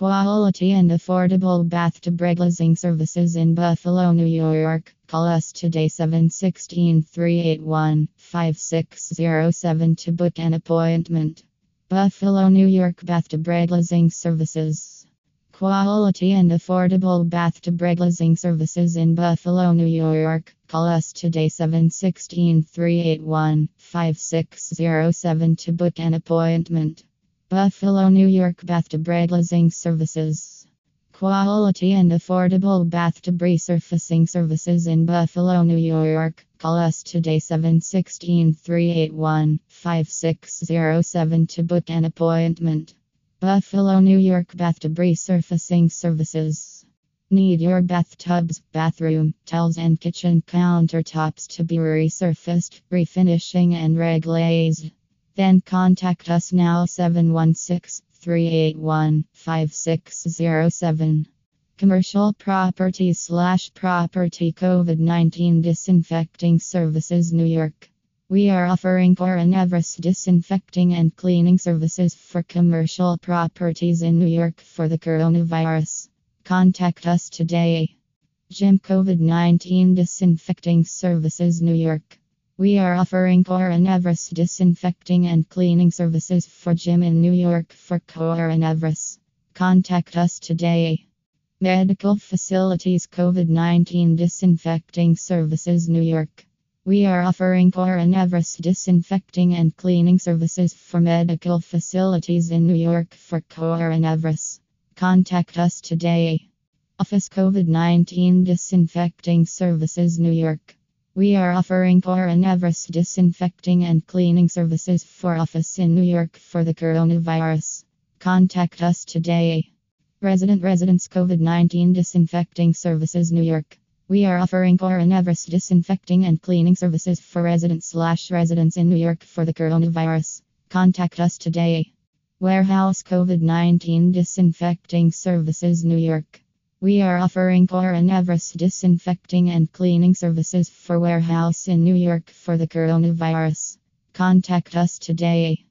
Quality and affordable bathtub glazing services in Buffalo, New York. Call us today 716 381 5607 to book an appointment. Buffalo, New York Bathtub glazing services. Quality and affordable bathtub glazing services in Buffalo, New York. Call us today 716 381 5607 to book an appointment. Buffalo, New York Bathtub glazing services. Quality and affordable bathtub resurfacing services in Buffalo, New York. Call us today 716 381 5607 to book an appointment. Buffalo, New York Bathtub resurfacing services. Need your bathtubs, bathroom, tiles, and kitchen countertops to be resurfaced, refinishing, and reglazed. Then contact us now 716 381 5607. Commercial property slash property COVID 19 disinfecting services New York. We are offering coronavirus disinfecting and cleaning services for commercial properties in New York for the coronavirus. Contact us today. Gym COVID 19 disinfecting services New York. We are offering coronavirus disinfecting and cleaning services for gym in New York for coronavirus. Contact us today. Medical Facilities COVID 19 Disinfecting Services New York. We are offering coronavirus disinfecting and cleaning services for medical facilities in New York for coronavirus. Contact us today. Office COVID 19 Disinfecting Services New York. We are offering coronavirus disinfecting and cleaning services for office in New York for the coronavirus. Contact us today. Resident Residence COVID 19 Disinfecting Services New York. We are offering coronavirus disinfecting and cleaning services for residents slash residents in New York for the coronavirus. Contact us today. Warehouse COVID 19 Disinfecting Services New York. We are offering coronavirus disinfecting and cleaning services for warehouse in New York for the coronavirus. Contact us today.